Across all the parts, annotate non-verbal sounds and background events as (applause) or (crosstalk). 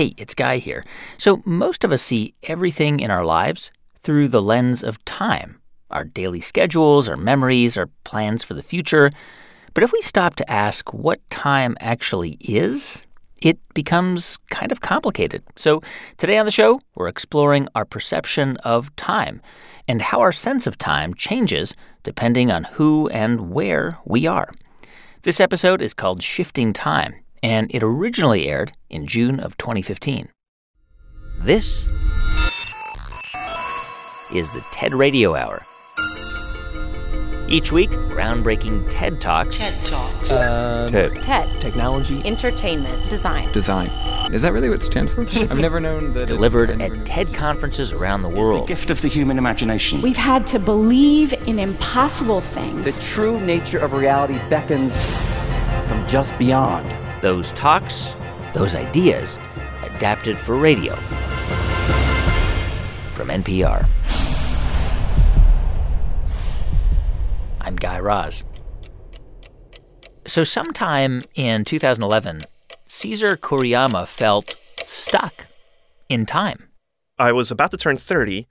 Hey, it's Guy here. So, most of us see everything in our lives through the lens of time our daily schedules, our memories, our plans for the future. But if we stop to ask what time actually is, it becomes kind of complicated. So, today on the show, we're exploring our perception of time and how our sense of time changes depending on who and where we are. This episode is called Shifting Time, and it originally aired in June of 2015. This is the TED Radio Hour. Each week, groundbreaking TED Talks TED Talks. Uh, TED. TED. Technology. Entertainment. Design. Design. Is that really what it stands for? (laughs) I've never known that. delivered I've at TED conferences around the world. The gift of the human imagination. We've had to believe in impossible things. The true nature of reality beckons from just beyond. Those talks, those ideas, adapted for radio. From NPR. I'm Guy Raz. So, sometime in 2011, Caesar Kuriyama felt stuck in time. I was about to turn 30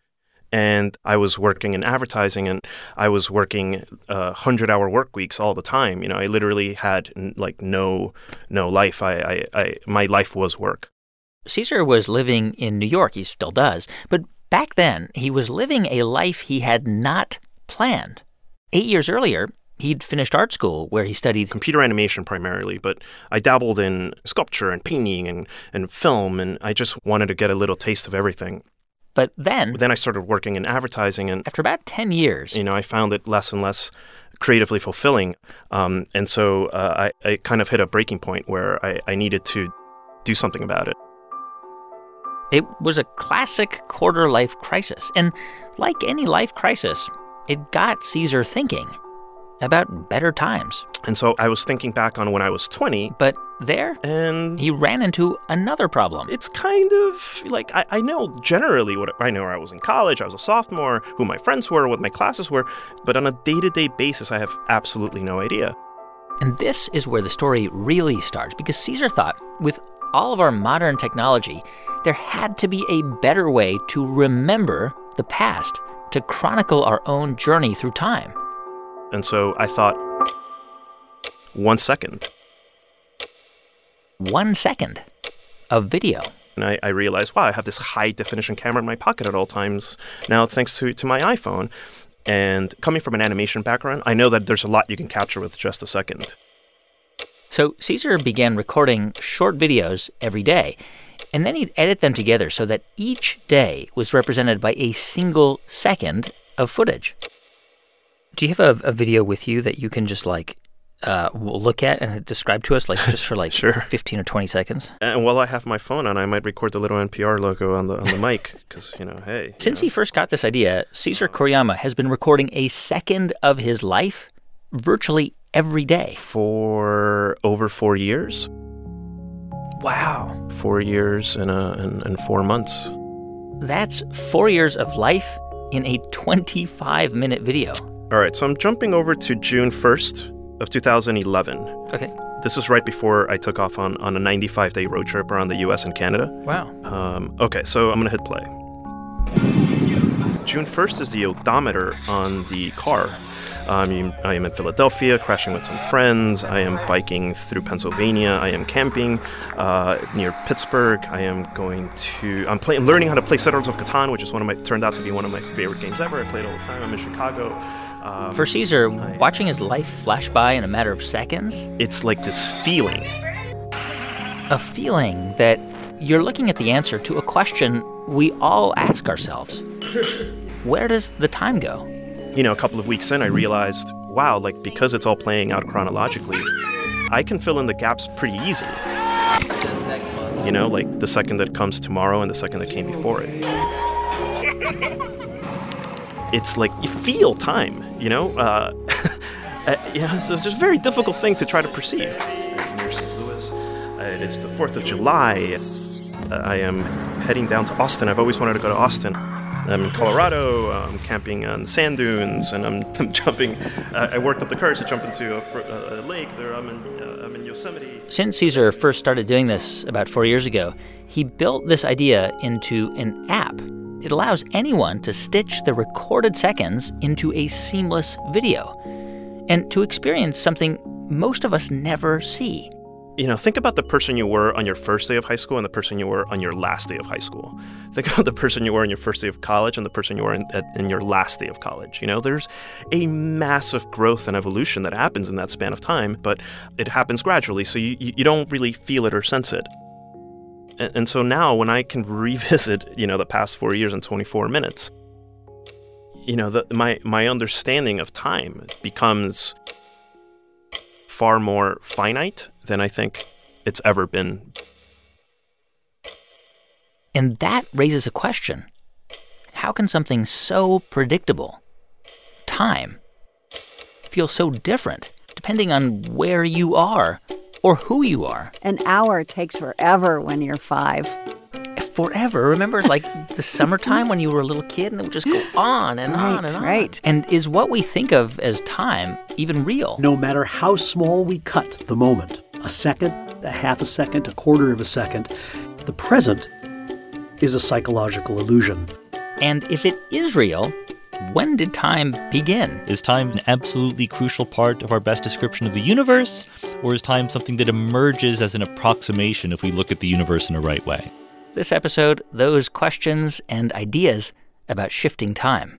and I was working in advertising and I was working uh, 100 hour work weeks all the time. You know, I literally had n- like no no life. I, I, I my life was work. Caesar was living in New York. He still does. But back then, he was living a life he had not planned. Eight years earlier, he'd finished art school where he studied Computer animation primarily, but I dabbled in sculpture and painting and, and film and I just wanted to get a little taste of everything. But then, Then I started working in advertising and after about 10 years, you know, I found it less and less creatively fulfilling. Um, and so uh, I, I kind of hit a breaking point where I, I needed to do something about it. it was a classic quarter life crisis. And like any life crisis, it got Caesar thinking about better times. And so I was thinking back on when I was 20, But there, and he ran into another problem. it's kind of like I, I know generally what I know. I was in college, I was a sophomore, who my friends were, what my classes were, but on a day to day basis, I have absolutely no idea. And this is where the story really starts because Caesar thought, with all of our modern technology, there had to be a better way to remember the past, to chronicle our own journey through time. And so I thought, one second. One second of video. And I, I realized, wow, I have this high definition camera in my pocket at all times now, thanks to, to my iPhone. And coming from an animation background, I know that there's a lot you can capture with just a second. So Caesar began recording short videos every day, and then he'd edit them together so that each day was represented by a single second of footage. Do you have a, a video with you that you can just like uh, look at and describe to us, like just for like (laughs) Sure. 15 or 20 seconds? And while I have my phone on, I might record the little NPR logo on the on the mic (laughs) because you know, hey. Since know. he first got this idea, Caesar Kuriyama has been recording a second of his life virtually every day. for over four years, Wow. four years and uh, and, and four months. That's four years of life in a 25 minute video. All right, so I'm jumping over to June 1st of 2011. Okay. This is right before I took off on, on a 95 day road trip around the US and Canada. Wow. Um, okay, so I'm gonna hit play. June 1st is the odometer on the car. Um, I am in Philadelphia, crashing with some friends. I am biking through Pennsylvania. I am camping uh, near Pittsburgh. I am going to. I'm playing, learning how to play Settlers of Catan, which is one of my turned out to be one of my favorite games ever. I played all the time. I'm in Chicago. Um, For Caesar, watching his life flash by in a matter of seconds, it's like this feeling. a feeling that you're looking at the answer to a question we all ask ourselves Where does the time go? you know, a couple of weeks in, I realized, wow, like because it's all playing out chronologically, I can fill in the gaps pretty easy. You know, like the second that comes tomorrow and the second that came before it. It's like you feel time, you know? Uh, (laughs) uh, yeah, it's, it's just a very difficult thing to try to perceive. Near St. Louis, uh, it is the 4th of July. Uh, I am heading down to Austin. I've always wanted to go to Austin. I'm in Colorado. I'm camping on sand dunes, and I'm, (laughs) I'm jumping. Uh, I worked up the courage to jump into a, a, a lake. There, I'm in. Uh, I'm in Yosemite. Since Caesar first started doing this about four years ago, he built this idea into an app. It allows anyone to stitch the recorded seconds into a seamless video and to experience something most of us never see. You know, think about the person you were on your first day of high school and the person you were on your last day of high school. (laughs) Think about the person you were on your first day of college and the person you were in, in your last day of college. You know, there's a massive growth and evolution that happens in that span of time, but it happens gradually, so you, you don't really feel it or sense it. And, and so now, when I can (laughs) revisit, you know, the past four years in 24 minutes, you know, the, my my understanding of time becomes far more finite than I think it's ever been. And that raises a question How can something so predictable, time, feel so different depending on where you are or who you are? An hour takes forever when you're five. Forever. Remember, like (laughs) the summertime when you were a little kid and it would just go on and Right, on and on. right. And is what we think of as time even real? No matter how small we cut the moment a second, a half a second, a quarter of a second the present is a psychological illusion. And if it is real, when did time begin? Is time an absolutely crucial part of our best description of the universe, or is time something that emerges as an approximation if we look at the universe in a right way? This episode, those questions and ideas about shifting time.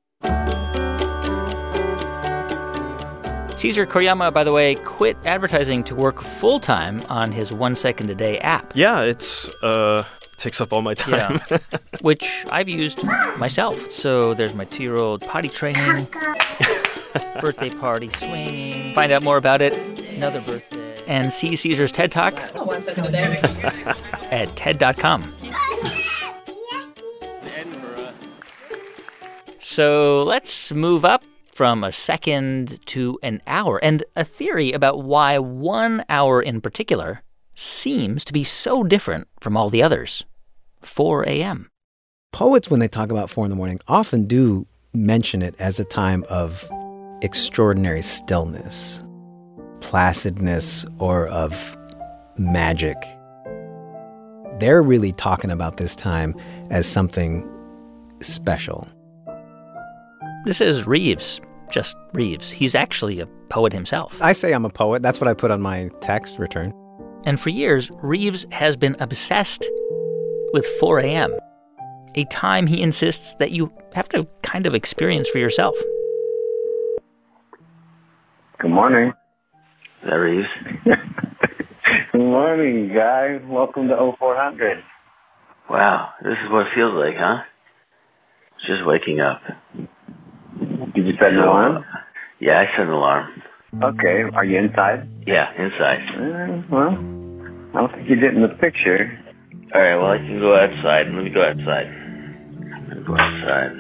Caesar Kuriyama, by the way, quit advertising to work full time on his one second a day app, Yeah, it's uh takes up all my time. (laughs) which I've used myself. So there's my two year old potty training, (laughs) birthday party swinging. Find out more about it, another birthday, and see Caesar's TED Talk at TED.com. So let's move up from a second to an hour and a theory about why one hour in particular seems to be so different from all the others. 4 a.m. Poets, when they talk about four in the morning, often do mention it as a time of extraordinary stillness, placidness, or of magic. They're really talking about this time as something special. This is Reeves, just Reeves. He's actually a poet himself. I say I'm a poet. That's what I put on my text return. And for years, Reeves has been obsessed with 4 a.m., a time he insists that you have to kind of experience for yourself. Good morning. Is that Reeves? (laughs) Good morning, guys. Welcome to 0400. Wow, this is what it feels like, huh? Just waking up. Did you set an alarm? Yeah, I set an alarm. Okay. Are you inside? Yeah, inside. Uh, well, I don't think you did in the picture. All right, well, I can go outside. Let me go outside. I'm gonna go outside.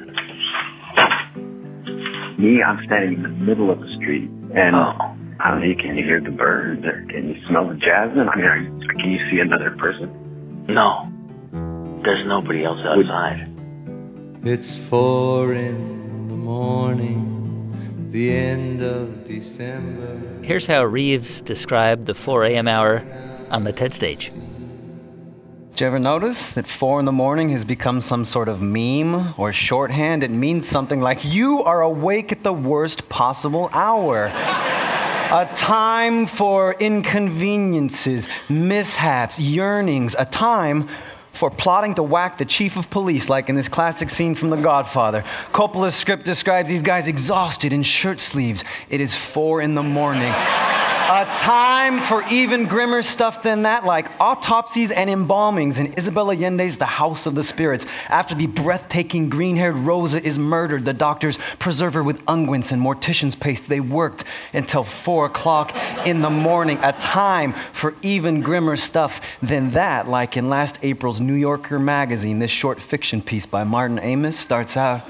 Me, I'm standing in the middle of the street, and Oh. I don't know. Can you hear the birds, or can you smell the jasmine? I mean, are can you see another person? No, there's nobody else outside. It's four in the morning, the end of December. Here's how Reeves described the 4 a.m. hour on the TED stage. Did you ever notice that four in the morning has become some sort of meme or shorthand? It means something like, you are awake at the worst possible hour. A time for inconveniences, mishaps, yearnings, a time for plotting to whack the chief of police, like in this classic scene from The Godfather. Coppola's script describes these guys exhausted in shirt sleeves. It is four in the morning. A time for even grimmer stuff than that, like autopsies and embalmings in Isabel Allende's The House of the Spirits. After the breathtaking green haired Rosa is murdered, the doctors preserve her with unguents and mortician's paste. They worked until four o'clock in the morning. A time for even grimmer stuff than that, like in last April's New Yorker magazine. This short fiction piece by Martin Amis starts out.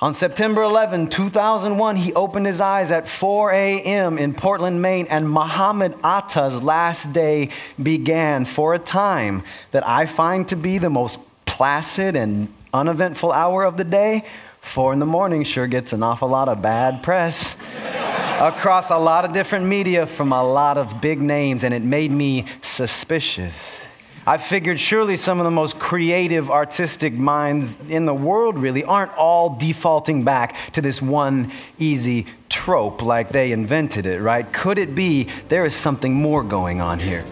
On September 11, 2001, he opened his eyes at 4 a.m. in Portland, Maine, and Muhammad Atta's last day began for a time that I find to be the most placid and uneventful hour of the day. Four in the morning sure gets an awful lot of bad press (laughs) across a lot of different media from a lot of big names, and it made me suspicious. I figured surely some of the most creative artistic minds in the world really aren't all defaulting back to this one easy trope like they invented it, right? Could it be there is something more going on here?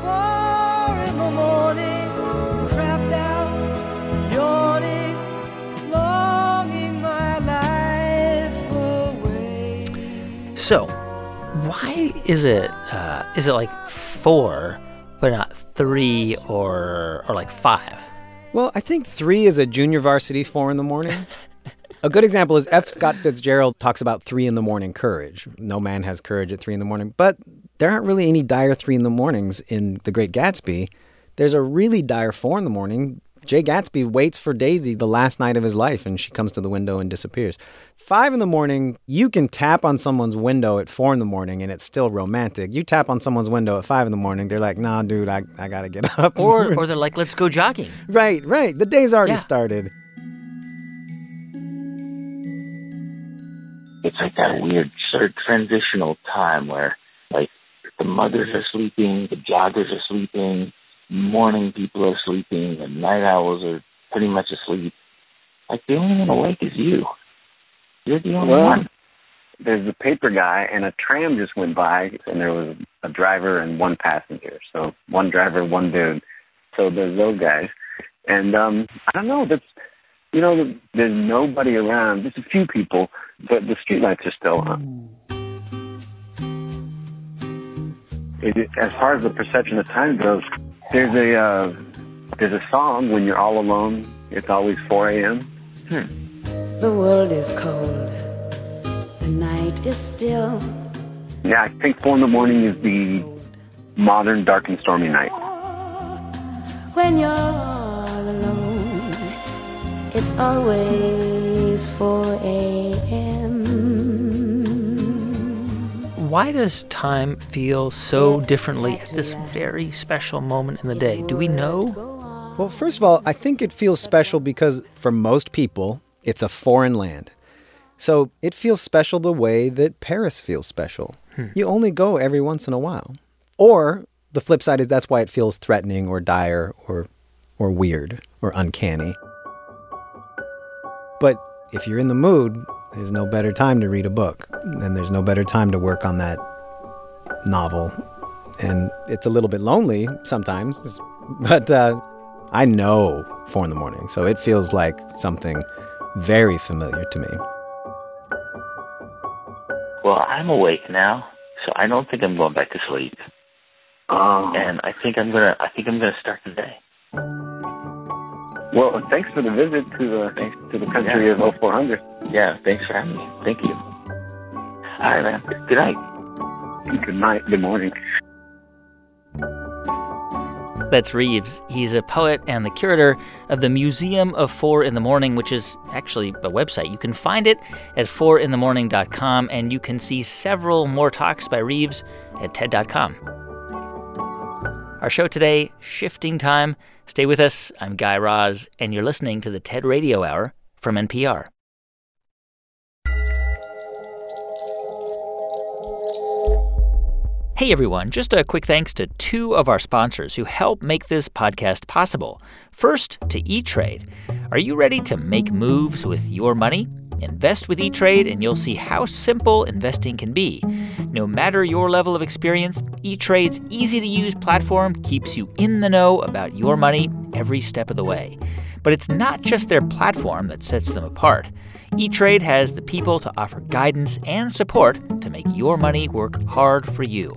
Four in the morning, crapped out, yawning, longing my life away. So, why is it uh, is it like four, but not three or or like five? Well, I think three is a junior varsity four in the morning. a good example is F. Scott Fitzgerald talks about three in the morning courage. No man has courage at three in the morning, but there aren't really any dire three in the mornings in The Great Gatsby. There's a really dire four in the morning. Jay Gatsby waits for Daisy the last night of his life and she comes to the window and disappears. Five in the morning, you can tap on someone's window at four in the morning and it's still romantic. You tap on someone's window at five in the morning, they're like, nah, dude, I, I gotta get (laughs) up. Or or they're like, let's go jogging. right, right. The day's already Yeah. started. It's like that weird sort of transitional time where, like, the mothers are sleeping, the joggers are sleeping, morning people are sleeping, the night owls are pretty much asleep. Like, the only one awake is you. You're the only Well, one. there's a paper guy, and a tram just went by, and there was a driver and one passenger. So one driver, one dude. So there's those guys, and um, I don't know. That's you know, there's nobody around. Just a few people, but the streetlights are still on. It, as far as the perception of time goes, there's a uh, there's a song when you're all alone. It's always 4 a.m. The world is cold. The night is still. Yeah, I think four in the morning is the modern dark and stormy night. When you're all alone, it's always 4 a.m. Why does time feel so differently at this very special moment in the day? Do we know? Well, first of all, I think it feels special because for most people, it's a foreign land. So it feels special the way that Paris feels special. Hmm. You only go every once in a while. Or the flip side is that's why it feels threatening or dire or or weird or uncanny. But if you're in the mood, there's no better time to read a book and there's no better time to work on that novel. And it's a little bit lonely sometimes, but uh, I know four in the morning, so it feels like something very familiar to me. Well, I'm awake now, so I don't think I'm going back to sleep. Oh. And I think I'm gonna. I think I'm gonna start the day. Well, thanks for the visit to the to the country Yeah. of 0400. Yeah, thanks for having me. Thank you. All right, man. Good night. Good night. Good morning. That's Reeves. He's a poet and the curator of the Museum of Four in the Morning, which is actually a website. You can find it at fourinthemorning.com, and you can see several more talks by Reeves at TED.com. Our show today, Shifting Time. Stay with us. I'm Guy Raz, and you're listening to the TED Radio Hour from NPR. Hey everyone, just a quick thanks to two of our sponsors who help make this podcast possible. First, to E Trade. Are you ready to make moves with your money? Invest with E Trade and you'll see how simple investing can be. No matter your level of experience, E Trade's easy to use platform keeps you in the know about your money every step of the way. But it's not just their platform that sets them apart. E-Trade has the people to offer guidance and support to make your money work hard for you.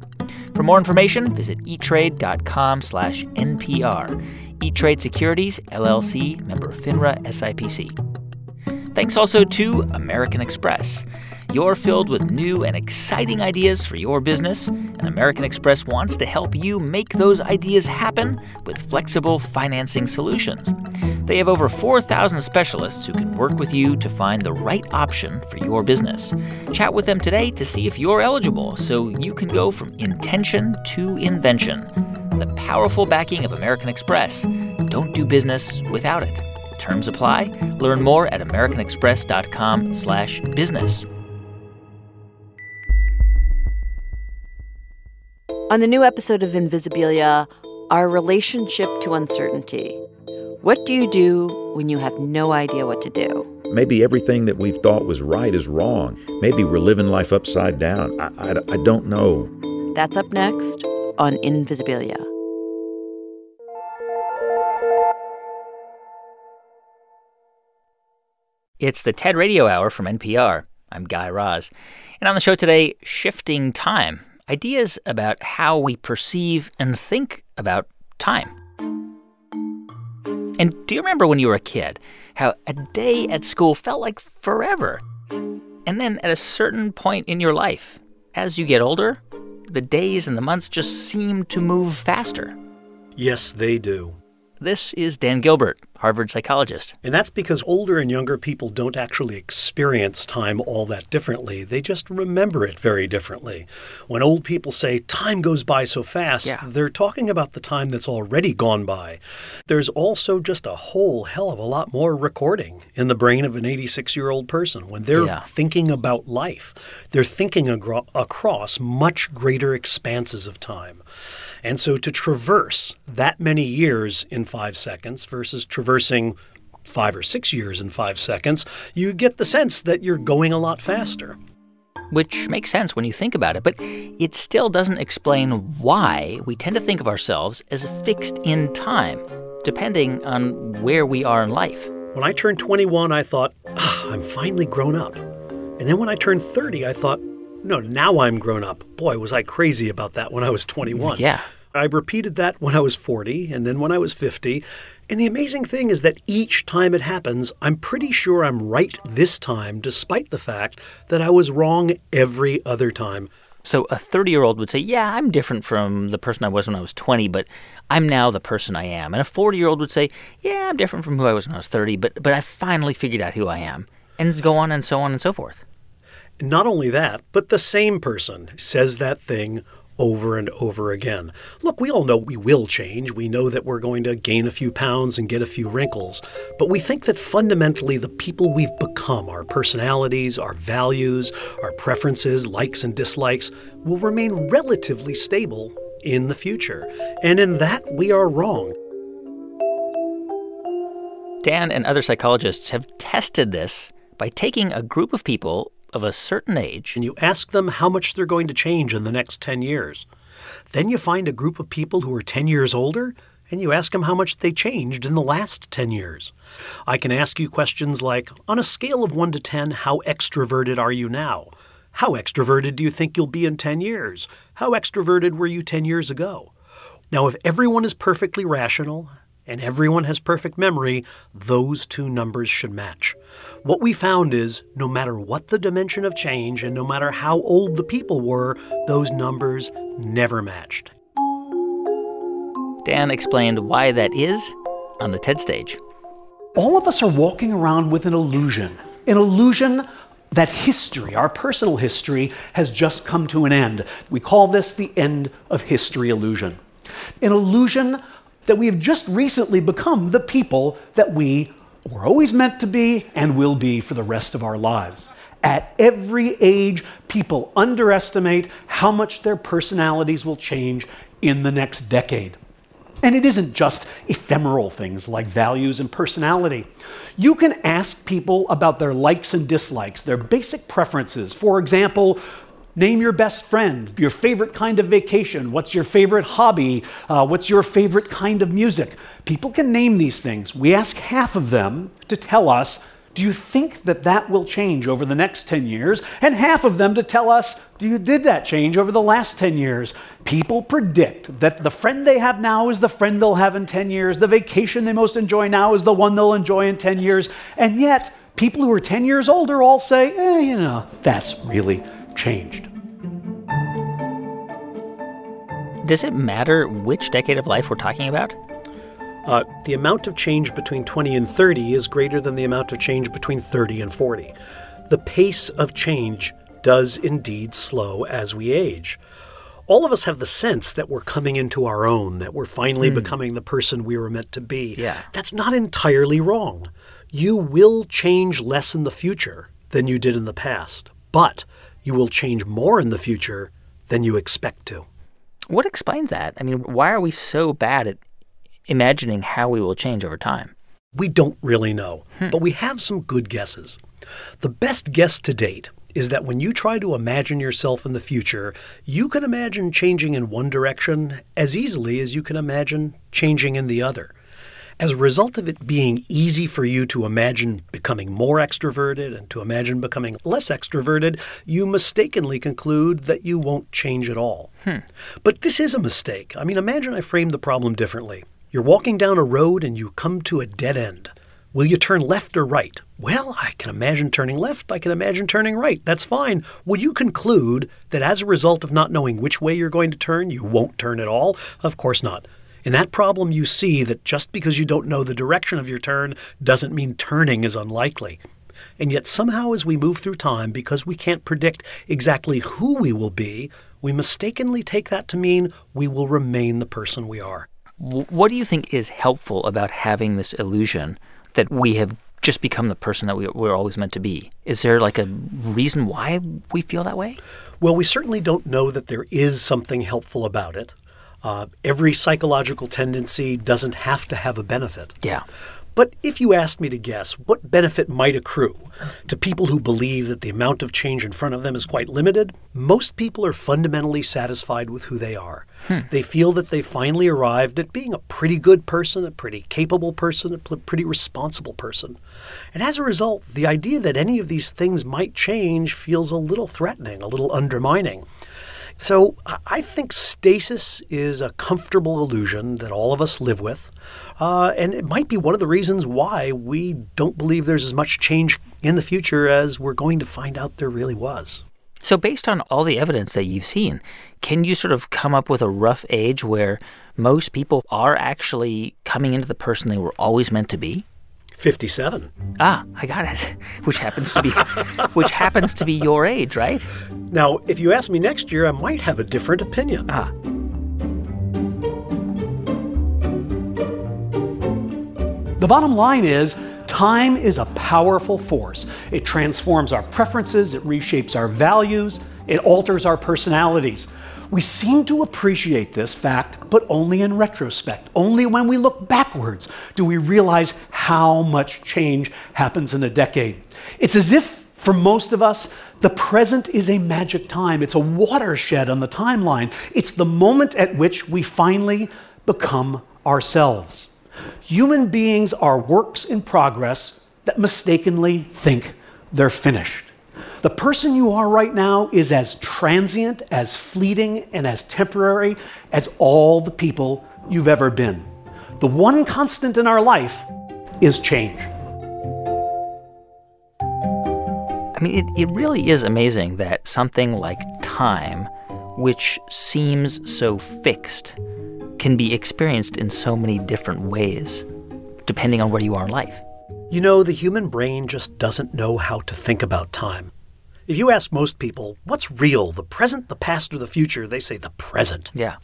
For more information, visit etrade.com slash NPR. E-Trade Securities LLC, member FINRA SIPC. Thanks also to American Express. You're filled with new and exciting ideas for your business, and American Express wants to help you make those ideas happen with flexible financing solutions. They have over 4,000 specialists who can work with you to find the right option for your business. Chat with them today to see if you're eligible so you can go from intention to invention. The powerful backing of American Express. Don't do business without it. Terms apply. Learn more at americanexpress.com/business. On the new episode of Invisibilia, our relationship to uncertainty. What do you do when you have no idea what to do? Maybe everything that we've thought was right is wrong. Maybe we're living life upside down. I, I, I don't know. That's up next on Invisibilia. It's the TED Radio Hour from NPR. I'm Guy Raz. And on the show today, shifting time ideas about how we perceive and think about time. And do you remember when you were a kid how a day at school felt like forever? And then at a certain point in your life, as you get older, the days and the months just seem to move faster. Yes, they do. This is Dan Gilbert, Harvard psychologist. And that's because older and younger people don't actually experience time all that differently. They just remember it very differently. When old people say time goes by so fast, Yeah. they're talking about the time that's already gone by. There's also just a whole hell of a lot more recording in the brain of an 86 year old person. When they're Yeah. thinking about life, they're thinking agro- across much greater expanses of time. And so to traverse that many years in five seconds versus traversing five or six years in five seconds, you get the sense that you're going a lot faster. Which makes sense when you think about it, but it still doesn't explain why we tend to think of ourselves as fixed in time, depending on where we are in life. When I turned 21, I thought, ah, I'm finally grown up. And then when I turned 30, I thought, no, now I'm grown up. Boy, was I crazy about that when I was 21. Yeah. I repeated that when I was 40 and then when I was 50. And the amazing thing is that each time it happens, I'm pretty sure I'm right this time, despite the fact that I was wrong every other time. So a 30 year old would say, Yeah, I'm different from the person I was when I was 20, but I'm now the person I am. And a 40 year old would say, Yeah, I'm different from who I was when I was 30, but, but I finally figured out who I am. And go on and so on and so forth. Not only that, but the same person says that thing over and over again. Look, we all know we will change. We know that we're going to gain a few pounds and get a few wrinkles. But we think that fundamentally the people we've become, our personalities, our values, our preferences, likes and dislikes, will remain relatively stable in the future. And in that, we are wrong. Dan and other psychologists have tested this by taking a group of people of a certain age. And you ask them how much they're going to change in the next 10 years. Then you find a group of people who are 10 years older and you ask them how much they changed in the last 10 years. I can ask you questions like On a scale of 1 to 10, how extroverted are you now? How extroverted do you think you'll be in 10 years? How extroverted were you 10 years ago? Now, if everyone is perfectly rational and everyone has perfect memory, those two numbers should match. What we found is no matter what the dimension of change and no matter how old the people were, those numbers never matched. Dan explained why that is on the TED stage. All of us are walking around with an illusion, an illusion that history, our personal history, has just come to an end. We call this the end of history illusion. An illusion that we have just recently become the people that we were always meant to be and will be for the rest of our lives. At every age, people underestimate how much their personalities will change in the next decade. And it isn't just ephemeral things like values and personality. You can ask people about their likes and dislikes, their basic preferences. For example, name your best friend, your favorite kind of vacation, what's your favorite hobby, uh, what's your favorite kind of music. People can name these things. We ask half of them to tell us do you think that that will change over the next 10 years? And half of them to tell us, do you did that change over the last 10 years? People predict that the friend they have now is the friend they'll have in 10 years. The vacation they most enjoy now is the one they'll enjoy in 10 years. And yet, people who are 10 years older all say, eh, you know, that's really changed. Does it matter which decade of life we're talking about? Uh, the amount of change between 20 and 30 is greater than the amount of change between 30 and 40. The pace of change does indeed slow as we age. All of us have the sense that we're coming into our own, that we're finally Hmm. becoming the person we were meant to be. Yeah. That's not entirely wrong. You will change less in the future than you did in the past, but you will change more in the future than you expect to. What explains that? I mean, why are we so bad at imagining how we will change over time? We don't really know, hmm. but we have some good guesses. The best guess to date is that when you try to imagine yourself in the future, you can imagine changing in one direction as easily as you can imagine changing in the other. As a result of it being easy for you to imagine becoming more extroverted and to imagine becoming less extroverted, you mistakenly conclude that you won't change at all. Hmm. But this is a mistake. I mean, imagine I framed the problem differently. You're walking down a road and you come to a dead end. Will you turn left or right? Well, I can imagine turning left. I can imagine turning right. That's fine. Would you conclude that as a result of not knowing which way you're going to turn, you won't turn at all? Of course not. In that problem, you see that just because you don't know the direction of your turn doesn't mean turning is unlikely. And yet, somehow, as we move through time, because we can't predict exactly who we will be, we mistakenly take that to mean we will remain the person we are. What do you think is helpful about having this illusion that we have just become the person that we, we're always meant to be? Is there like a reason why we feel that way? Well, we certainly don't know that there is something helpful about it. Uh, every psychological tendency doesn't have to have a benefit. Yeah. But if you asked me to guess what benefit might accrue to people who believe that the amount of change in front of them is quite limited, most people are fundamentally satisfied with who they are. They feel that they finally arrived at being a pretty good person, a pretty capable person, a pretty responsible person. And as a result, the idea that any of these things might change feels a little threatening, a little undermining. So I- think stasis is a comfortable illusion that all of us live with. Uh, and it might be one of the reasons why we don't believe there's as much change in the future as we're going to find out there really was. So, based on all the evidence that you've seen, can you sort of come up with a rough age where most people are actually coming into the person they were always meant to be? 57. Ah, I got it. Which happens to be which happens to be your age, right? Now, if you ask me next year, I might have a different opinion. Ah. The bottom line is time is a powerful force. It transforms our preferences, it reshapes our values, it alters our personalities. We seem to appreciate this fact, but only in retrospect. Only when we look backwards do we realize how much change happens in a decade. It's as if, for most of us, the present is a magic time. It's a watershed on the timeline. It's the moment at which we finally become ourselves. Human beings are works in progress that mistakenly think they're finished. The person you are right now is as transient, as fleeting, and as temporary as all the people you've ever been. The one constant in our life is change. I mean, it, it really is amazing that something like time, which seems so fixed, can be experienced in so many different ways, depending on where you are in life. You know, the human brain just doesn't know how to think about time. If you ask most people, what's real, the present, the past, or the future, they say the present. Yeah.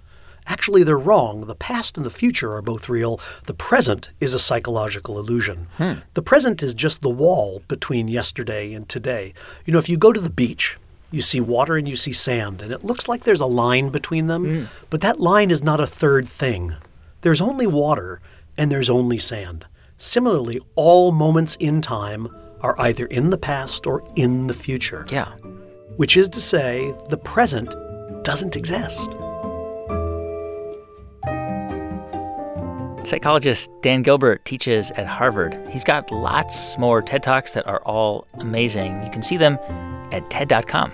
Actually, they're wrong. The past and the future are both real. The present is a psychological illusion. Hmm. The present is just the wall between yesterday and today. You know, if you go to the beach, you see water and you see sand, and it looks like there's a line between them, but that line is not a third thing. There's only water and there's only sand. Similarly, all moments in time are either in the past or in the future. Yeah. Which is to say, the present doesn't exist. Psychologist Dan Gilbert teaches at Harvard. He's got lots more TED Talks that are all amazing. You can see them at TED.com.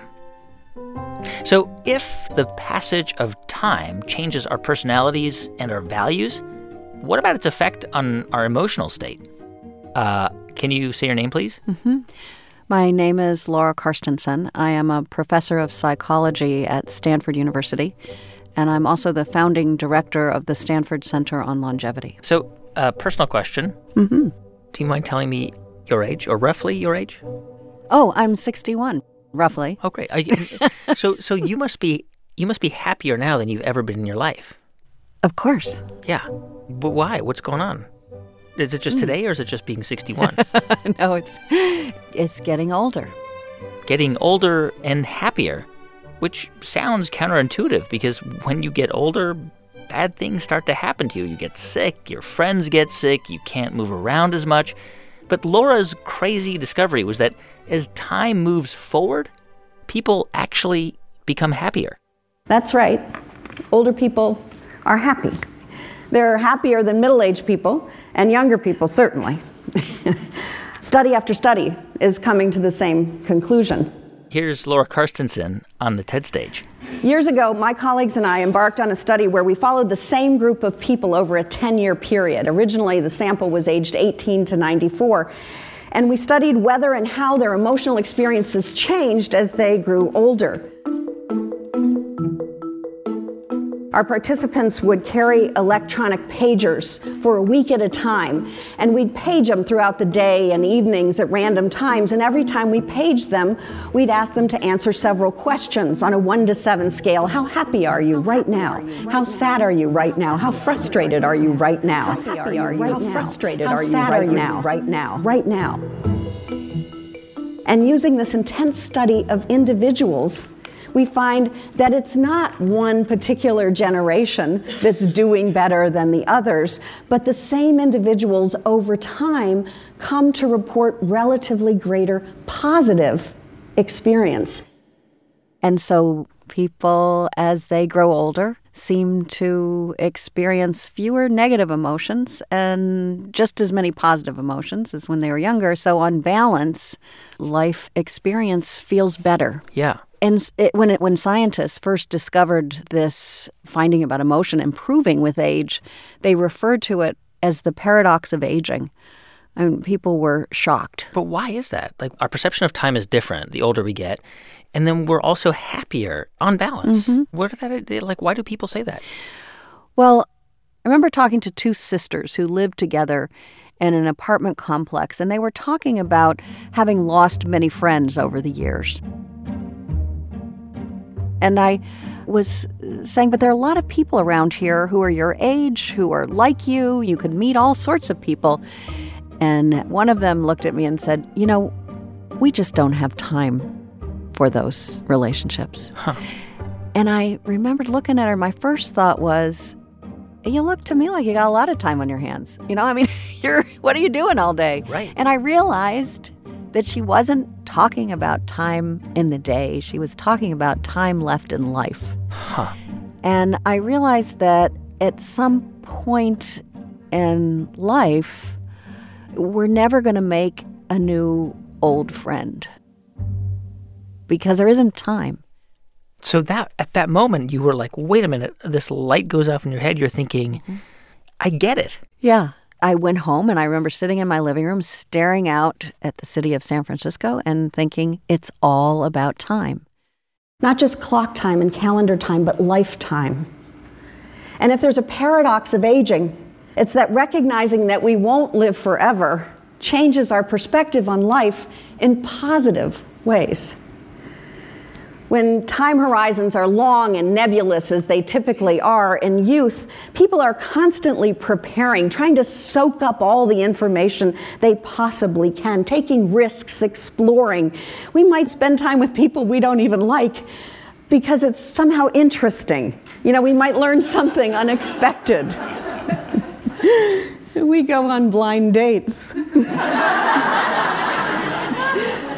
So, if the passage of time changes our personalities and our values, what about its effect on our emotional state? Uh, can you say your name, please? hmm My name is Laura Carstensen. I am a professor of psychology at Stanford University, and I'm also the founding director of the Stanford Center on Longevity. So, uh, personal question. hmm Do you mind telling me your age, or roughly your age? Oh, I'm 61, roughly. Oh, great. You, (laughs) so, so you must be you must be happier now than you've ever been in your life. Of course. Yeah, but why? What's going on? Is it just Hmm. today, or is it just being sixty-one? (laughs) no, it's it's getting older. Getting older and happier. which sounds counterintuitive because when you get older, bad things start to happen to you. You get sick, your friends get sick, you can't move around as much. But Laura's crazy discovery was that as time moves forward, people actually become happier. That's right. Older people are happy. They're happier than middle aged people, and younger people, certainly. (laughs) study after study is coming to the same conclusion. Here's Laura Carstensen on the TED stage. Years ago, my colleagues and I embarked on a study where we followed the same group of people over a 10 year period. Originally, the sample was aged 18 to 94. And we studied whether and how their emotional experiences changed as they grew older. Our participants would carry electronic pagers for a week at a time, and we'd page them throughout the day and evenings at random times. And every time we paged them, we'd ask them to answer several questions on a one to seven scale. How happy are you right now? How sad are you right now? How frustrated are you right now? How happy are you? How frustrated are you right now? Right now? Right now? And using this intense study of individuals, we find that it's not one particular generation that's doing better than the others, but the same individuals over time come to report relatively greater positive experience. And so people, as they grow older, seem to experience fewer negative emotions and just as many positive emotions as when they were younger. So, on balance, life experience feels better. Yeah. And it, when it, when scientists first discovered this finding about emotion improving with age, they referred to it as the paradox of aging. I mean, people were shocked. But why is that? Like, our perception of time is different the older we get. And then we're also happier on balance. Mhm. Where did that, like, why do people say that? Well, I remember talking to two sisters who lived together in an apartment complex, and they were talking about having lost many friends over the years. And I was saying, but there are a lot of people around here who are your age, who are like you. You could meet all sorts of people. And one of them looked at me and said, You know, we just don't have time for those relationships. And I remembered looking at her. My first thought was, You look to me like you got a lot of time on your hands. You know, I mean, (laughs) you're, what are you doing all day? Right. And I realized that she wasn't talking about time in the day, she was talking about time left in life. Huh. And I realized that at some point in life, we're never going to make a new old friend because there isn't time. So that at that moment you were like, wait a minute, this light goes off in your head. You're thinking, mm-hmm. I get it. Yeah. I went home and I remember sitting in my living room staring out at the city of San Francisco and thinking, it's all about time. Not just clock time and calendar time, but lifetime. And if there's a paradox of aging, it's that recognizing that we won't live forever changes our perspective on life in positive ways. When time horizons are long and nebulous, as they typically are in youth, people are constantly preparing, trying to soak up all the information they possibly can, taking risks, exploring. We might spend time with people we don't even like because it's somehow interesting. You know, we might learn something unexpected. (laughs) we go on blind dates. (laughs)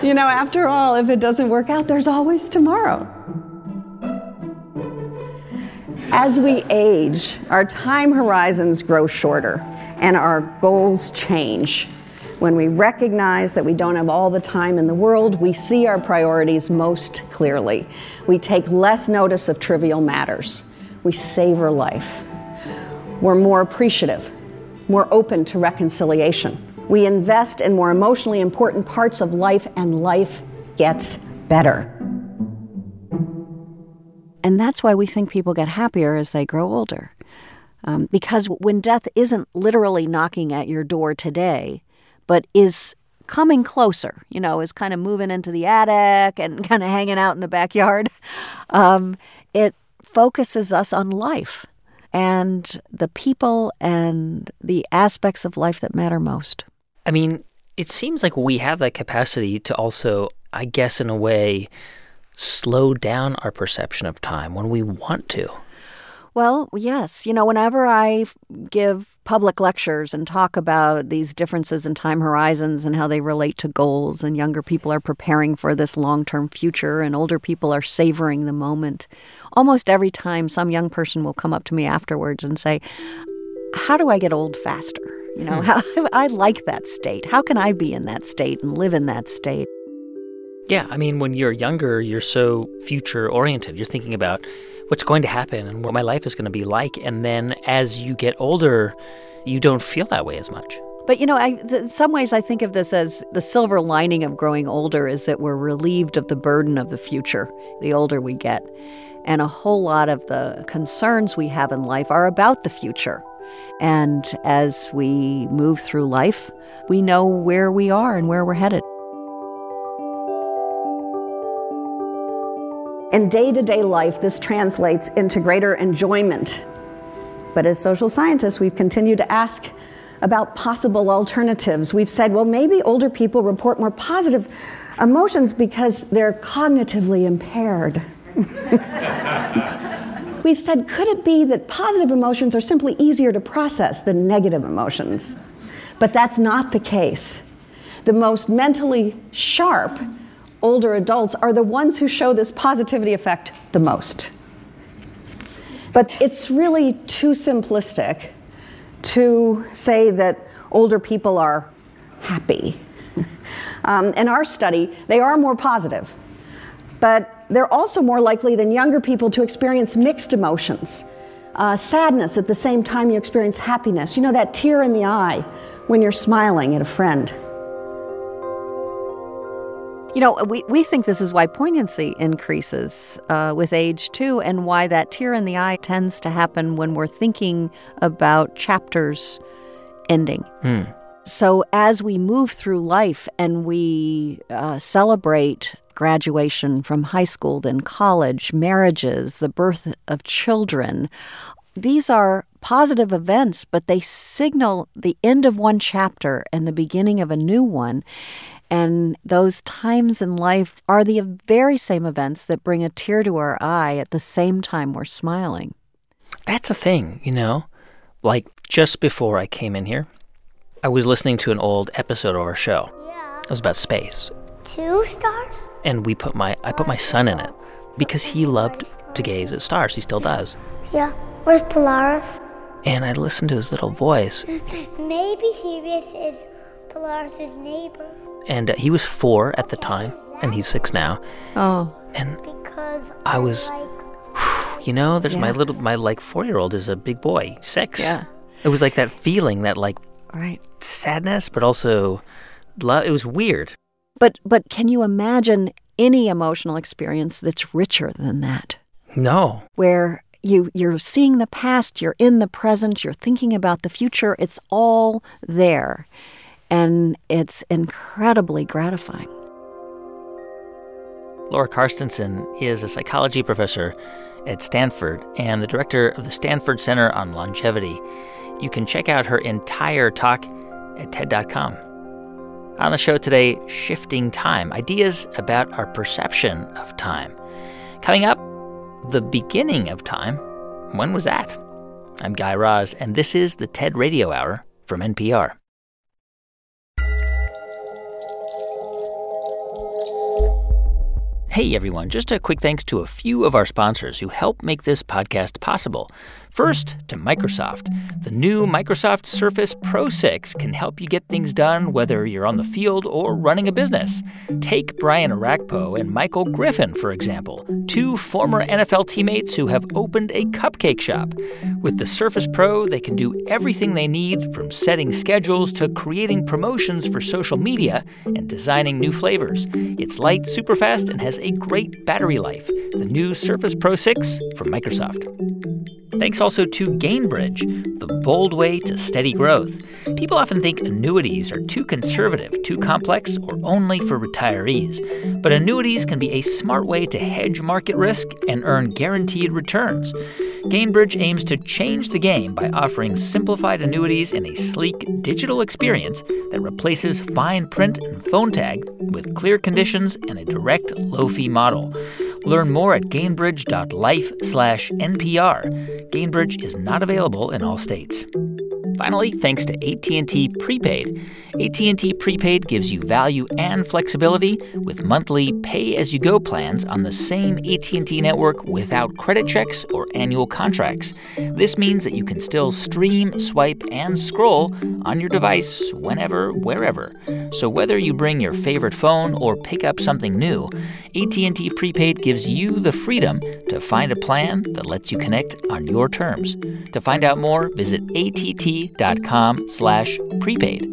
You know, after all, if it doesn't work out, there's always tomorrow. As we age, our time horizons grow shorter and our goals change. When we recognize that we don't have all the time in the world, we see our priorities most clearly. We take less notice of trivial matters. We savor life. We're more appreciative, more open to reconciliation. We invest in more emotionally important parts of life, and life gets better. And that's why we think people get happier as they grow older. Um, because when death isn't literally knocking at your door today, but is coming closer, you know, is kind of moving into the attic and (laughs) kind of hanging out in the backyard, (laughs) um, it focuses us on life and the people and the aspects of life that matter most. I mean, it seems like we have that capacity to also, I guess, in a way, slow down our perception of time when we want to? Well, yes. You know, whenever I give public lectures and talk about these differences in time horizons and how they relate to goals, and younger people are preparing for this long term future and older people are savoring the moment, almost every time some young person will come up to me afterwards and say, How do I get old faster? You know, hmm. how, I like that state. How can I be in that state and live in that state? Yeah, I mean, when you're younger, you're so future oriented. You're thinking about what's going to happen and what my life is going to be like. And then as you get older, you don't feel that way as much. But you know, I, th- in some ways, I think of this as the silver lining of growing older is that we're relieved of the burden of the future the older we get. And a whole lot of the concerns we have in life are about the future. And as we move through life, we know where we are and where we're headed. In day to day life, this translates into greater enjoyment. But as social scientists, we've continued to ask about possible alternatives. We've said, well, maybe older people report more positive emotions because they're cognitively impaired. (laughs) We've said, could it be that positive emotions are simply easier to process than negative emotions? But that's not the case. The most mentally sharp older adults are the ones who show this positivity effect the most. But it's really too simplistic to say that older people are happy. (laughs) Um, in our study, they are more positive, but they're also more likely than younger people to experience mixed emotions. Uh, sadness at the same time you experience happiness. You know, that tear in the eye when you're smiling at a friend. You know, we, we think this is why poignancy increases uh, with age too, and why that tear in the eye tends to happen when we're thinking about chapters ending. Hmm. So, as we move through life and we uh, celebrate graduation from high school, then college, marriages, the birth of children, these are positive events, but they signal the end of one chapter and the beginning of a new one. And those times in life are the very same events that bring a tear to our eye at the same time we're smiling. That's a thing, you know? Like just before I came in here, I was listening to an old episode of our show. It was about space. Two stars? And we put my I put my son in it because he loved to gaze at stars. He still does. Yeah. Where's Polaris? And I listened to his little voice (laughs) Maybe Sirius is Polaris's neighbor. and uh, he was 4 at the time and he's 6 now. Oh. And Because I was (sighs) you know, there's my little my like 4-year-old is a big boy, 6. Yeah. It was like that feeling that like Right. sadness but also love. It was weird. But but can you imagine any emotional experience that's richer than that? No. Where you you're seeing the past, you're in the present, you're thinking about the future, it's all there. And it's incredibly gratifying. Laura Carstensen is a psychology professor at Stanford and the director of the Stanford Center on Longevity. You can check out her entire talk at TED.com. On the show today, shifting time, ideas about our perception of time. Coming up, the beginning of time. When was that? I'm Guy Raz, and this is the TED Radio Hour from NPR. Hey everyone, just a quick thanks to a few of our sponsors who help make this podcast possible. First, to Microsoft. The new Microsoft Surface Pro 6 can help you get things done whether you're on the field or running a business. Take Brian Orakpo and Michael Griffin, for example, two former NFL teammates who have opened a cupcake shop. With the Surface Pro, they can do everything they need from setting schedules to creating promotions for social media and designing new flavors. It's light, super fast, and has a great battery life. The new Surface Pro 6 from Microsoft. Thanks also to Gainbridge, the bold way to steady growth. People often think annuities are too conservative, too complex, or only for retirees. But annuities can be a smart way to hedge market risk and earn guaranteed returns. Gainbridge aims to change the game by offering simplified annuities in a sleek digital experience that replaces fine print and phone tag with clear conditions and a direct low fee model. Learn more at gainbridge.life slash NPR. Gainbridge is not available in all states. Finally, thanks to AT&T Prepaid. AT&T Prepaid gives you value and flexibility with monthly pay-as-you-go plans on the same AT&T network without credit checks or annual contracts. This means that you can still stream, swipe, and scroll on your device whenever, wherever. So whether you bring your favorite phone or pick up something new, AT&T Prepaid gives you the freedom to find a plan that lets you connect on your terms. To find out more, visit att.com slash prepaid.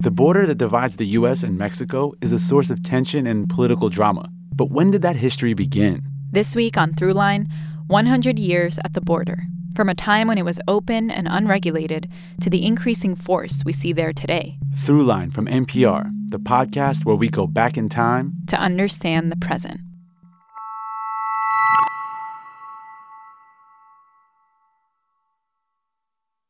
The border that divides the U.S. and Mexico is a source of tension and political drama. But when did that history begin? This week on Throughline, 100 years at the border. From a time when it was open and unregulated to the increasing force we see there today. Throughline from NPR, the podcast where we go back in time to understand the present.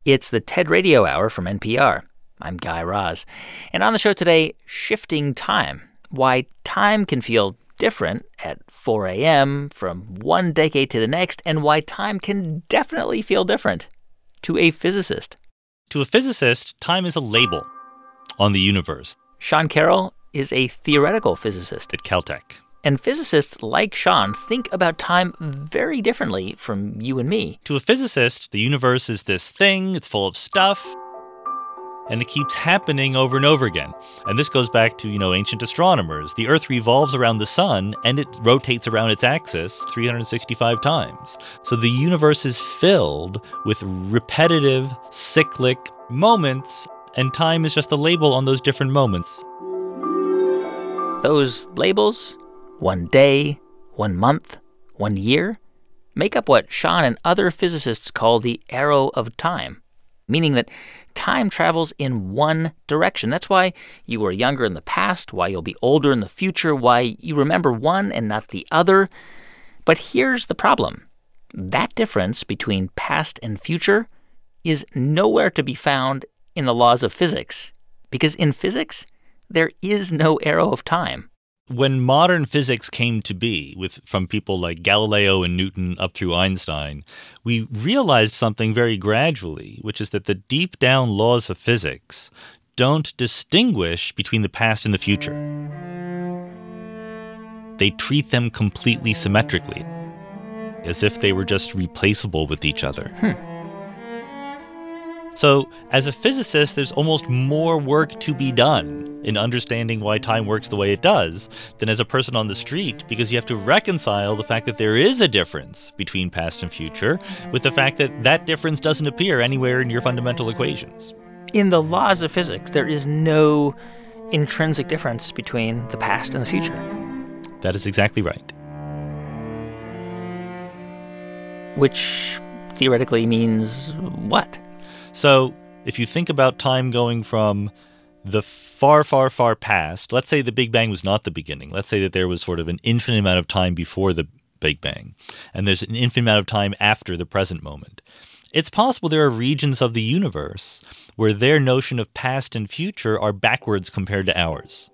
It's the TED Radio Hour from NPR. I'm Guy Raz. And on the show today, shifting time. Why time can feel different at 4 a.m. from one decade to the next, and why time can definitely feel different to a physicist. To a physicist, time is a label on the universe. Sean Carroll is a theoretical physicist at Caltech. And physicists like Sean think about time very differently from you and me. To a physicist, the universe is this thing, it's full of stuff, and it keeps happening over and over again. And this goes back to, you know, ancient astronomers. The Earth revolves around the sun and it rotates around its axis 365 times. So the universe is filled with repetitive, cyclic moments, and time is just a label on those different moments. Those labels one day, one month, one year make up what Sean and other physicists call the arrow of time, meaning that time travels in one direction. That's why you were younger in the past, why you'll be older in the future, why you remember one and not the other. But here's the problem that difference between past and future is nowhere to be found in the laws of physics, because in physics, there is no arrow of time when modern physics came to be with from people like Galileo and Newton up through Einstein, we realized something very gradually, which is that the deep down laws of physics don't distinguish between the past and the future. They treat them completely symmetrically, as if they were just replaceable with each other. Hmm. So, as a physicist, there's almost more work to be done in understanding why time works the way it does than as a person on the street because you have to reconcile the fact that there is a difference between past and future with the fact that that difference doesn't appear anywhere in your fundamental equations. In the laws of physics, there is no intrinsic difference between the past and the future. That is exactly right. Which theoretically means what? So, if you think about time going from the far, far, far past, let's say the Big Bang was not the beginning. Let's say that there was sort of an infinite amount of time before the Big Bang, and there's an infinite amount of time after the present moment. It's possible there are regions of the universe where their notion of past and future are backwards compared to ours,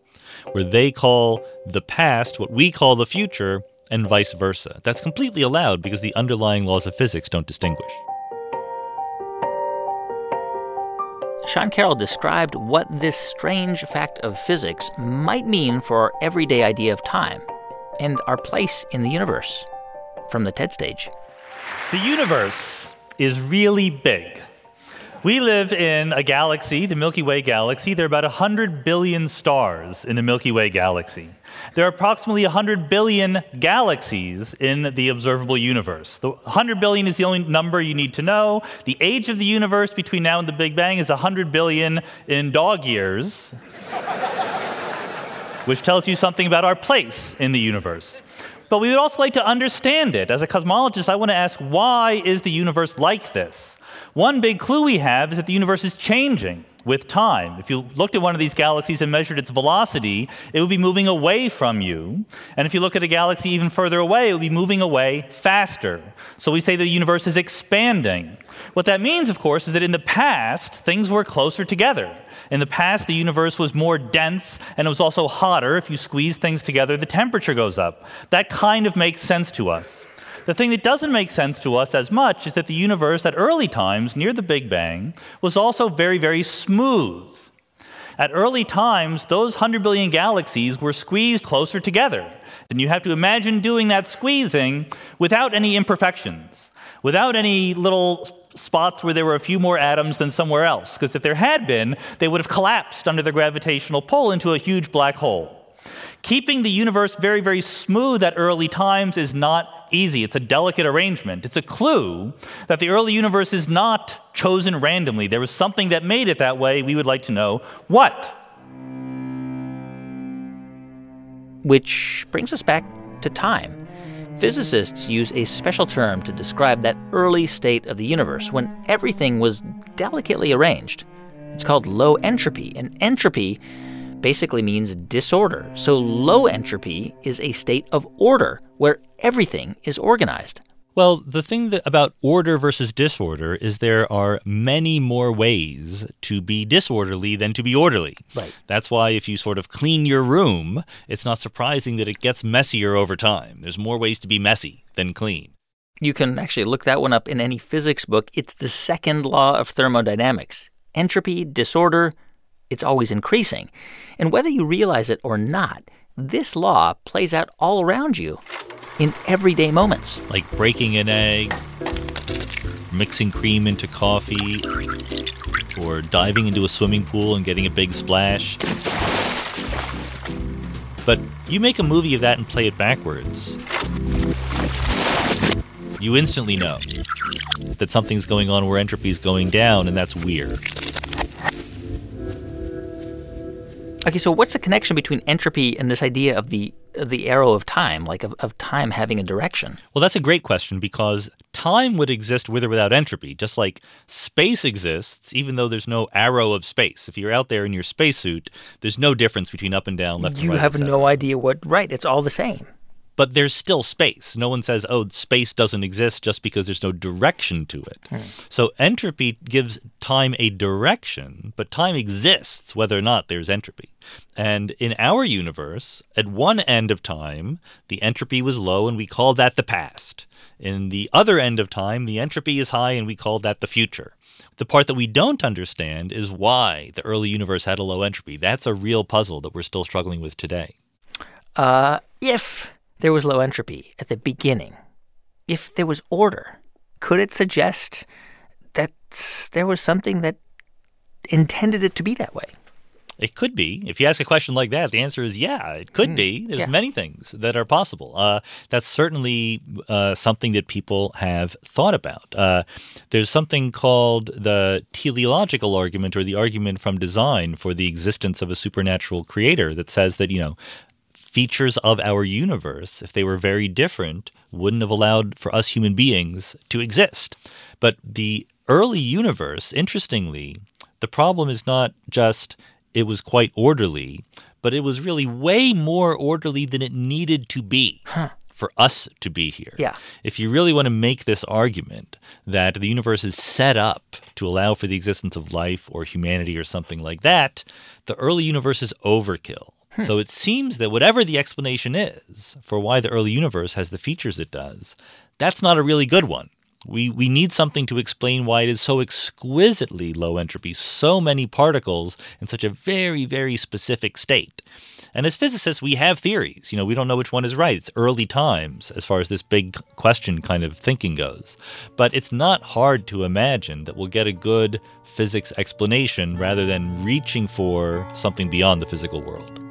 where they call the past what we call the future, and vice versa. That's completely allowed because the underlying laws of physics don't distinguish. Sean Carroll described what this strange fact of physics might mean for our everyday idea of time and our place in the universe. From the TED stage. The universe is really big. We live in a galaxy, the Milky Way galaxy. There are about 100 billion stars in the Milky Way galaxy. There are approximately 100 billion galaxies in the observable universe. The 100 billion is the only number you need to know. The age of the universe between now and the Big Bang is 100 billion in dog years, (laughs) which tells you something about our place in the universe. But we would also like to understand it. As a cosmologist, I want to ask why is the universe like this? One big clue we have is that the universe is changing. with time. If you looked at one of these galaxies and measured its velocity, it would be moving away from you. And if you look at a galaxy even further away, it would be moving away faster. So we say the universe is expanding. What that means, of course, is that in the past, things were closer together. In the past, the universe was more dense and it was also hotter. If you squeeze things together, the temperature goes up. That kind of makes sense to us. The thing that doesn't make sense to us as much is that the universe at early times, near the Big Bang, was also very, very smooth. At early times, those 100 billion galaxies were squeezed closer together. And you have to imagine doing that squeezing without any imperfections, without any little spots where there were a few more atoms than somewhere else. Because if there had been, they would have collapsed under the gravitational pull into a huge black hole. Keeping the universe very, very smooth at early times is not easy. It's a delicate arrangement. It's a clue that the early universe is not chosen randomly. There was something that made it that way. We would like to know what. Which brings us back to time. Physicists use a special term to describe that early state of the universe when everything was delicately arranged. It's called low entropy, and entropy basically means disorder. So low entropy is a state of order where everything is organized. Well, the thing that, about order versus disorder is there are many more ways to be disorderly than to be orderly. Right. That's why if you sort of clean your room, it's not surprising that it gets messier over time. There's more ways to be messy than clean. You can actually look that one up in any physics book. It's the second law of thermodynamics. Entropy, disorder, it's always increasing. And whether you realize it or not, this law plays out all around you in everyday moments. Like breaking an egg, mixing cream into coffee, or diving into a swimming pool and getting a big splash. But you make a movie of that and play it backwards. You instantly know that something's going on where entropy is going down, and that's weird. Okay, so what's the connection between entropy and this idea of the of the arrow of time, like of, of time having a direction? Well, that's a great question because time would exist with or without entropy, just like space exists, even though there's no arrow of space. If you're out there in your spacesuit, there's no difference between up and down, left and You have no idea what right, it's all the same. But there's still space. No one says, oh, space doesn't exist just because there's no direction to it. Hmm. So entropy gives time a direction, but time exists whether or not there's entropy. And in our universe, at one end of time, the entropy was low and we call that the past. In the other end of time, the entropy is high and we call that the future. The part that we don't understand is why the early universe had a low entropy. That's a real puzzle that we're still struggling with today. Uh, if there was low entropy at the beginning, if there was order, could it suggest that there was something that intended it to be that way? It could be. If you ask a question like that, the answer is yeah, it could Hmm, be. There's yeah. many things that are possible. Uh, that's certainly uh, something that people have thought about. Uh, there's something called the teleological argument or the argument from design for the existence of a supernatural creator that says that, you know, features of our universe, if they were very different, wouldn't have allowed for us human beings to exist. But the early universe, interestingly, the problem is not just it was quite orderly, but it was really way more orderly than it needed to be. For us to be here. Yeah. If you really want to make this argument that the universe is set up to allow for the existence of life or humanity or something like that, the early universe is overkill. Hmm. So it seems that whatever the explanation is for why the early universe has the features it does, that's not a really good one. We, we need something to explain why it is so exquisitely low entropy, so many particles in such a very, very specific state. And as physicists, we have theories. You know, we don't know which one is right. It's early times as far as this big question kind of thinking goes. But it's not hard to imagine that we'll get a good physics explanation rather than reaching for something beyond the physical world.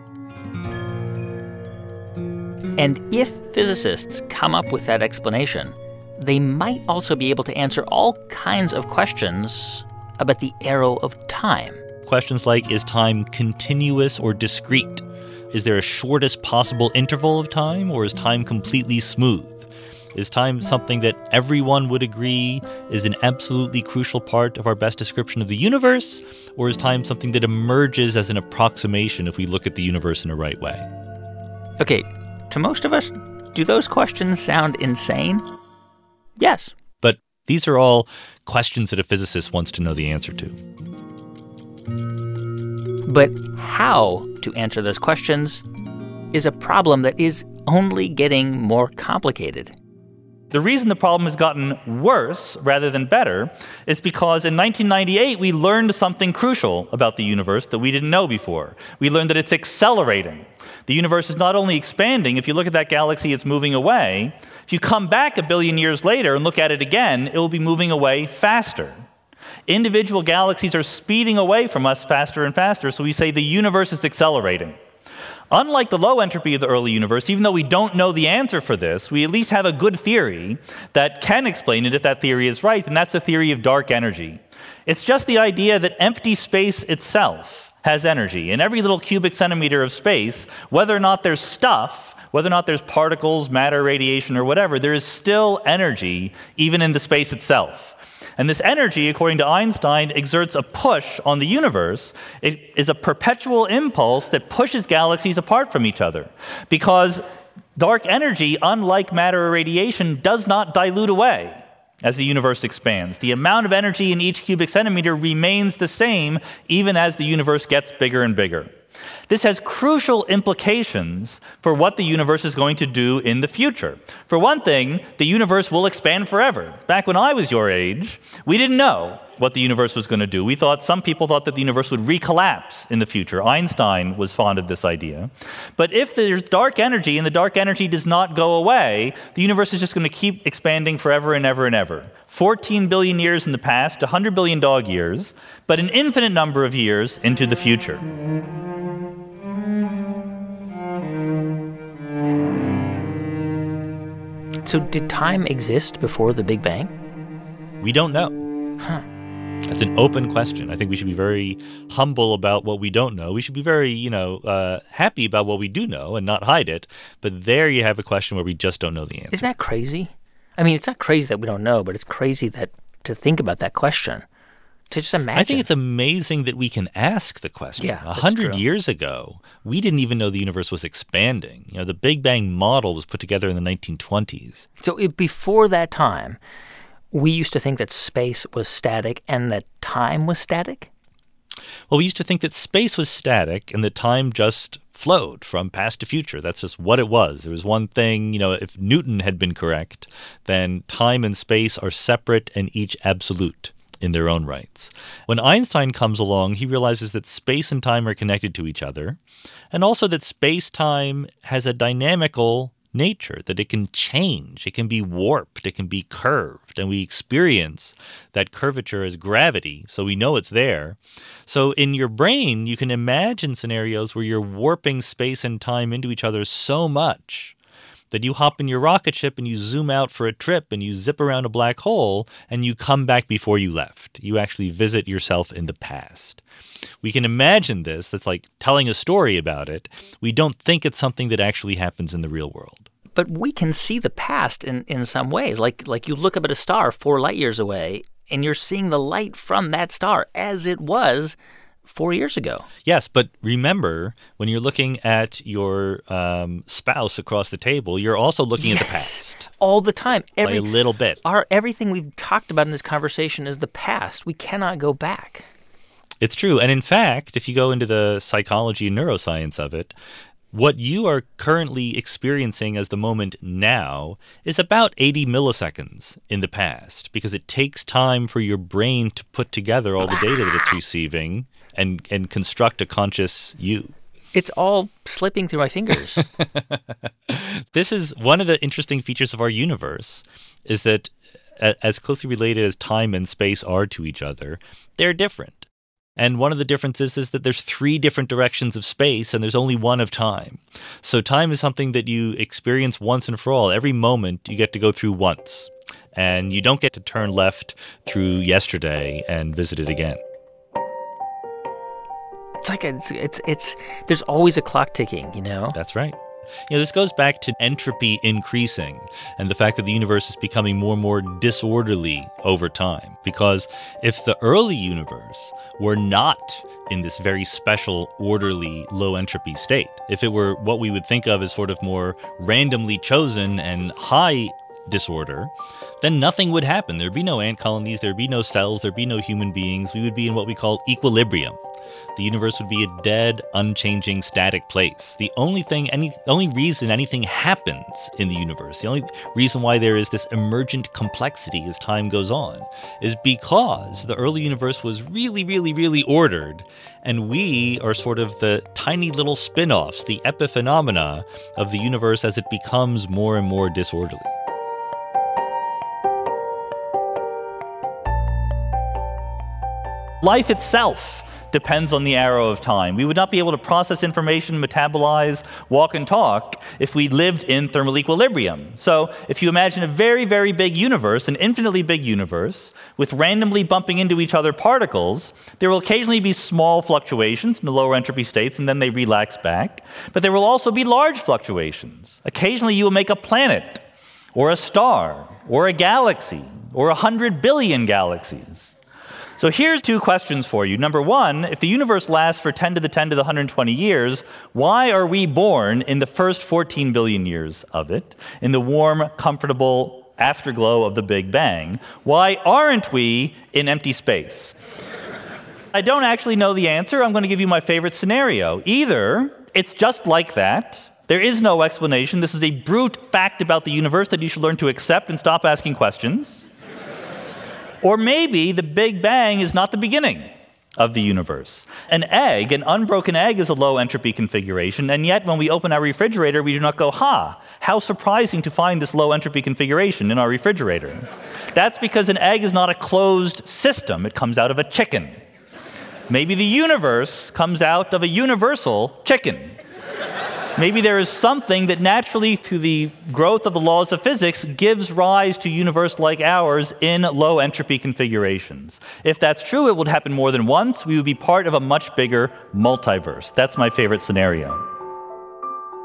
And if physicists come up with that explanation, they might also be able to answer all kinds of questions about the arrow of time. Questions like Is time continuous or discrete? Is there a shortest possible interval of time, or is time completely smooth? Is time something that everyone would agree is an absolutely crucial part of our best description of the universe? Or is time something that emerges as an approximation if we look at the universe in a right way? Okay, to most of us, do those questions sound insane? Yes. But these are all questions that a physicist wants to know the answer to. But how to answer those questions is a problem that is only getting more complicated. The reason the problem has gotten worse rather than better is because in 1998 we learned something crucial about the universe that we didn't know before. We learned that it's accelerating. The universe is not only expanding, if you look at that galaxy, it's moving away. If you come back a billion years later and look at it again, it will be moving away faster. Individual galaxies are speeding away from us faster and faster, so we say the universe is accelerating. Unlike the low entropy of the early universe, even though we don't know the answer for this, we at least have a good theory that can explain it if that theory is right, and that's the theory of dark energy. It's just the idea that empty space itself has energy. In every little cubic centimeter of space, whether or not there's stuff, whether or not there's particles, matter, radiation, or whatever, there is still energy even in the space itself. And this energy, according to Einstein, exerts a push on the universe. It is a perpetual impulse that pushes galaxies apart from each other. Because dark energy, unlike matter or radiation, does not dilute away as the universe expands. The amount of energy in each cubic centimeter remains the same even as the universe gets bigger and bigger. This has crucial implications for what the universe is going to do in the future. For one thing, the universe will expand forever. Back when I was your age, we didn't know what the universe was going to do. We thought some people thought that the universe would recollapse in the future. Einstein was fond of this idea. But if there's dark energy and the dark energy does not go away, the universe is just going to keep expanding forever and ever and ever. 14 billion years in the past, 100 billion dog years, but an infinite number of years into the future. So, did time exist before the Big Bang? We don't know. Huh. That's an open question. I think we should be very humble about what we don't know. We should be very, you know, uh, happy about what we do know and not hide it. But there you have a question where we just don't know the answer. Isn't that crazy? I mean, it's not crazy that we don't know, but it's crazy that to think about that question, to just imagine. I think it's amazing that we can ask the question. Yeah, a hundred years ago, we didn't even know the universe was expanding. You know, the Big Bang model was put together in the 1920s. So, if before that time, we used to think that space was static and that time was static? Well, we used to think that space was static and that time just flowed from past to future. That's just what it was. There was one thing, you know, if Newton had been correct, then time and space are separate and each absolute in their own rights. When Einstein comes along, he realizes that space and time are connected to each other, and also that space time has a dynamical nature, that it can change, it can be warped, it can be curved, and we experience that curvature as gravity, so we know it's there. So in your brain, you can imagine scenarios where you're warping space and time into each other so much that you hop in your rocket ship and you zoom out for a trip and you zip around a black hole and you come back before you left. You actually visit yourself in the past. We can imagine this, that's like telling a story about it. We don't think it's something that actually happens in the real world. But we can see the past in, in some ways. Like, like you look up at a star four light years away, and you're seeing the light from that star as it was four years ago. Yes, but remember, when you're looking at your um, spouse across the table, you're also looking at the past All the time. by a little bit. Our, everything we've talked about in this conversation is the past. We cannot go back. It's true. And in fact, if you go into the psychology and neuroscience of it, what you are currently experiencing as the moment now is about 80 milliseconds in the past because it takes time for your brain to put together all the data that it's receiving and, and construct a conscious you. It's all slipping through my fingers. (laughs) this is one of the interesting features of our universe is that as closely related as time and space are to each other, they're different. And one of the differences is that there's three different directions of space and there's only one of time. So time is something that you experience once and for all. Every moment you get to go through once. And you don't get to turn left through yesterday and visit it again. It's like it's it's it's there's always a clock ticking, you know. That's right. You know, this goes back to entropy increasing and the fact that the universe is becoming more and more disorderly over time. Because if the early universe were not in this very special, orderly, low entropy state, if it were what we would think of as sort of more randomly chosen and high disorder, then nothing would happen. There'd be no ant colonies, there'd be no cells, there'd be no human beings. We would be in what we call equilibrium. The universe would be a dead, unchanging, static place. The only thing, any, only reason anything happens in the universe, the only reason why there is this emergent complexity as time goes on, is because the early universe was really, really, really ordered, and we are sort of the tiny little spin offs, the epiphenomena of the universe as it becomes more and more disorderly. Life itself depends on the arrow of time. We would not be able to process information, metabolize, walk, and talk if we lived in thermal equilibrium. So, if you imagine a very, very big universe, an infinitely big universe, with randomly bumping into each other particles, there will occasionally be small fluctuations in the lower entropy states, and then they relax back. But there will also be large fluctuations. Occasionally, you will make a planet, or a star, or a galaxy, or a hundred billion galaxies. So here's two questions for you. Number one, if the universe lasts for 10 to the 10 to the 120 years, why are we born in the first 14 billion years of it, in the warm, comfortable afterglow of the Big Bang? Why aren't we in empty space? I don't actually know the answer. I'm going to give you my favorite scenario. Either it's just like that, there is no explanation. This is a brute fact about the universe that you should learn to accept and stop asking questions. Or maybe the Big Bang is not the beginning of the universe. An egg, an unbroken egg, is a low entropy configuration, and yet when we open our refrigerator, we do not go, ha, how surprising to find this low entropy configuration in our refrigerator. That's because an egg is not a closed system, it comes out of a chicken. Maybe the universe comes out of a universal chicken. Maybe there is something that naturally, through the growth of the laws of physics, gives rise to universe like ours in low entropy configurations. If that's true, it would happen more than once. We would be part of a much bigger multiverse. That's my favorite scenario.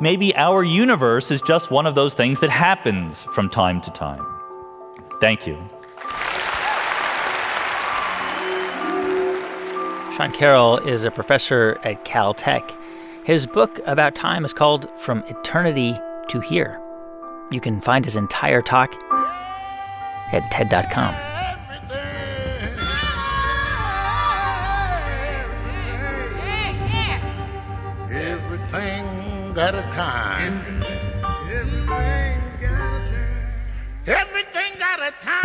Maybe our universe is just one of those things that happens from time to time. Thank you. Sean Carroll is a professor at Caltech. His book about time is called From Eternity to Here. You can find his entire talk at TED.com. Everything got a time. Everything got a time. Everything got a time.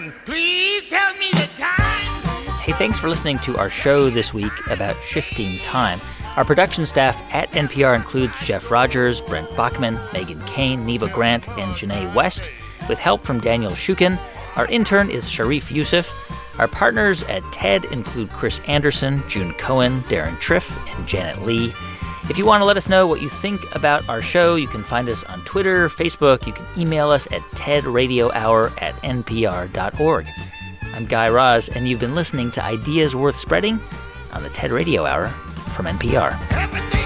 10. Please tell me the time. Hey, thanks for listening to our show this week about shifting time. Our production staff at NPR includes Jeff Rogers, Brent Baughman, Megan Cain, Neva Grant, and Janae West, with help from Daniel Shukin. Our intern is Sharif Youssef. Our partners at TED include Chris Anderson, June Cohen, Deron Triff, and Janet Lee. If you want to let us know what you think about our show, you can find us on Twitter, Facebook. You can email us at tedradiohour at npr.org. I'm Guy Raz, and you've been listening to Ideas Worth Spreading on the TED Radio Hour from NPR.